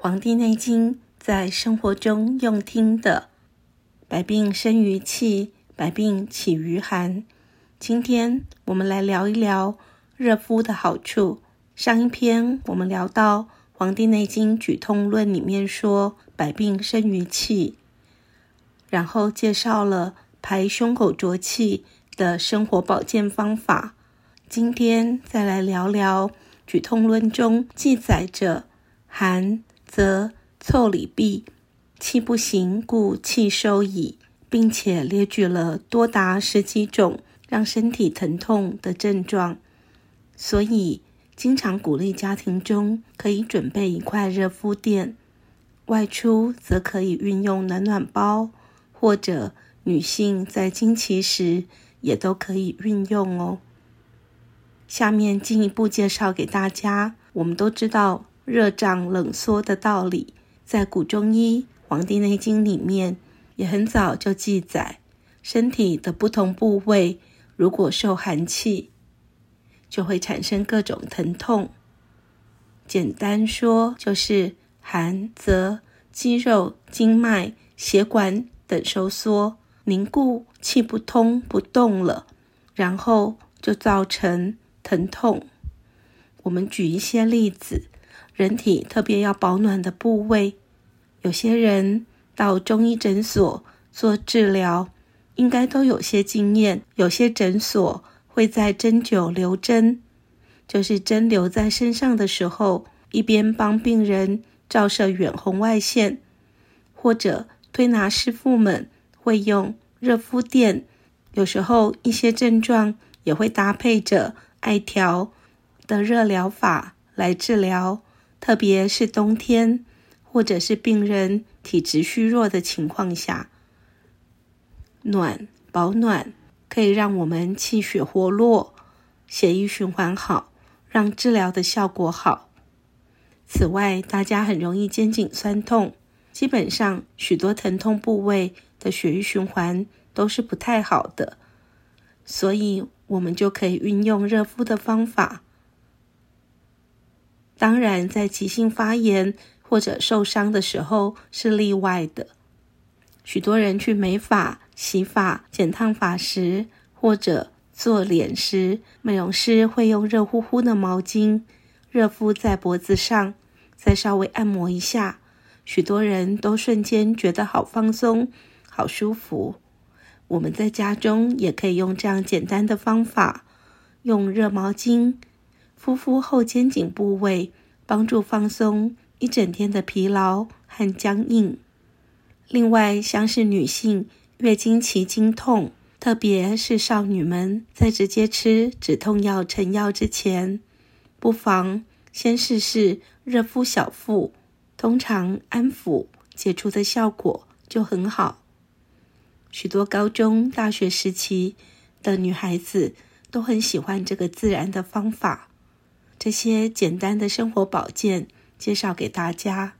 《黄帝内经》在生活中用听的，百病生于气，百病起于寒。今天我们来聊一聊热敷的好处。上一篇我们聊到《黄帝内经·举痛论》里面说，百病生于气，然后介绍了排胸口浊气的生活保健方法。今天再来聊聊《举痛论》中记载着寒。则腠理闭，气不行，故气收矣，并且列举了多达十几种让身体疼痛的症状，所以经常鼓励家庭中可以准备一块热敷垫，外出则可以运用暖暖包，或者女性在经期时也都可以运用哦。下面进一步介绍给大家，我们都知道。热胀冷缩的道理，在古中医《黄帝内经》里面也很早就记载。身体的不同部位如果受寒气，就会产生各种疼痛。简单说，就是寒则肌肉、经脉、血管等收缩凝固，气不通不动了，然后就造成疼痛。我们举一些例子。人体特别要保暖的部位，有些人到中医诊所做治疗，应该都有些经验。有些诊所会在针灸留针，就是针留在身上的时候，一边帮病人照射远红外线，或者推拿师傅们会用热敷垫，有时候一些症状也会搭配着艾条的热疗法来治疗。特别是冬天，或者是病人体质虚弱的情况下，暖保暖可以让我们气血活络，血液循环好，让治疗的效果好。此外，大家很容易肩颈酸痛，基本上许多疼痛部位的血液循环都是不太好的，所以我们就可以运用热敷的方法。当然，在急性发炎或者受伤的时候是例外的。许多人去美发、洗发、剪烫发时，或者做脸时，美容师会用热乎乎的毛巾热敷在脖子上，再稍微按摩一下，许多人都瞬间觉得好放松、好舒服。我们在家中也可以用这样简单的方法，用热毛巾。敷敷后肩颈部位，帮助放松一整天的疲劳和僵硬。另外，像是女性月经期经痛，特别是少女们，在直接吃止痛药成药之前，不妨先试试热敷小腹，通常安抚解除的效果就很好。许多高中、大学时期的女孩子都很喜欢这个自然的方法。这些简单的生活保健介绍给大家。